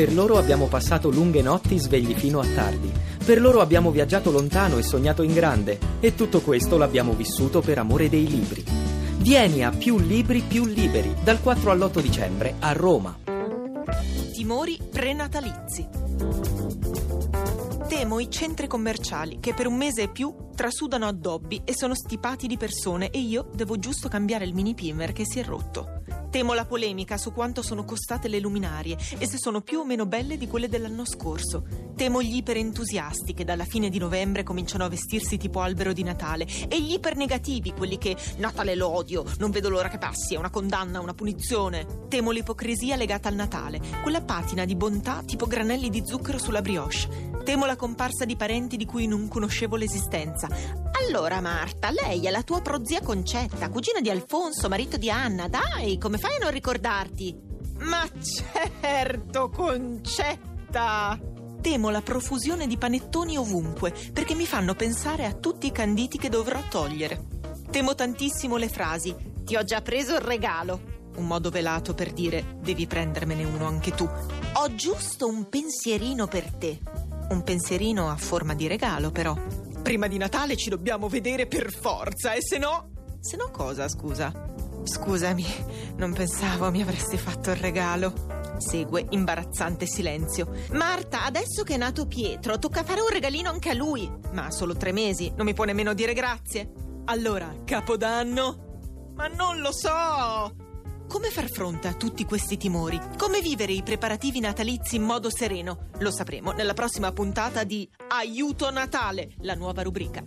Per loro abbiamo passato lunghe notti svegli fino a tardi. Per loro abbiamo viaggiato lontano e sognato in grande. E tutto questo l'abbiamo vissuto per amore dei libri. Vieni a Più Libri Più Liberi dal 4 all'8 dicembre a Roma. Timori prenatalizi. Temo i centri commerciali che per un mese e più trasudano addobbi e sono stipati di persone e io devo giusto cambiare il mini primer che si è rotto. Temo la polemica su quanto sono costate le luminarie e se sono più o meno belle di quelle dell'anno scorso. Temo gli iperentusiasti che dalla fine di novembre cominciano a vestirsi tipo albero di Natale e gli ipernegativi, quelli che Natale lo odio, non vedo l'ora che passi, è una condanna, una punizione. Temo l'ipocrisia legata al Natale, quella patina di bontà tipo granelli di zucchero sulla brioche. Temo la comparsa di parenti di cui non conoscevo l'esistenza. Allora, Marta, lei è la tua prozia Concetta, cugina di Alfonso, marito di Anna. Dai, come fai a non ricordarti? Ma certo, Concetta! Temo la profusione di panettoni ovunque, perché mi fanno pensare a tutti i canditi che dovrò togliere. Temo tantissimo le frasi. Ti ho già preso il regalo. Un modo velato per dire devi prendermene uno anche tu. Ho giusto un pensierino per te. Un pensierino a forma di regalo, però. Prima di Natale ci dobbiamo vedere per forza, e se no. Se no cosa, scusa? Scusami, non pensavo mi avresti fatto il regalo. Segue imbarazzante silenzio. Marta, adesso che è nato Pietro, tocca fare un regalino anche a lui. Ma ha solo tre mesi, non mi può nemmeno dire grazie. Allora, Capodanno? Ma non lo so! Come far fronte a tutti questi timori? Come vivere i preparativi natalizi in modo sereno? Lo sapremo nella prossima puntata di Aiuto Natale, la nuova rubrica.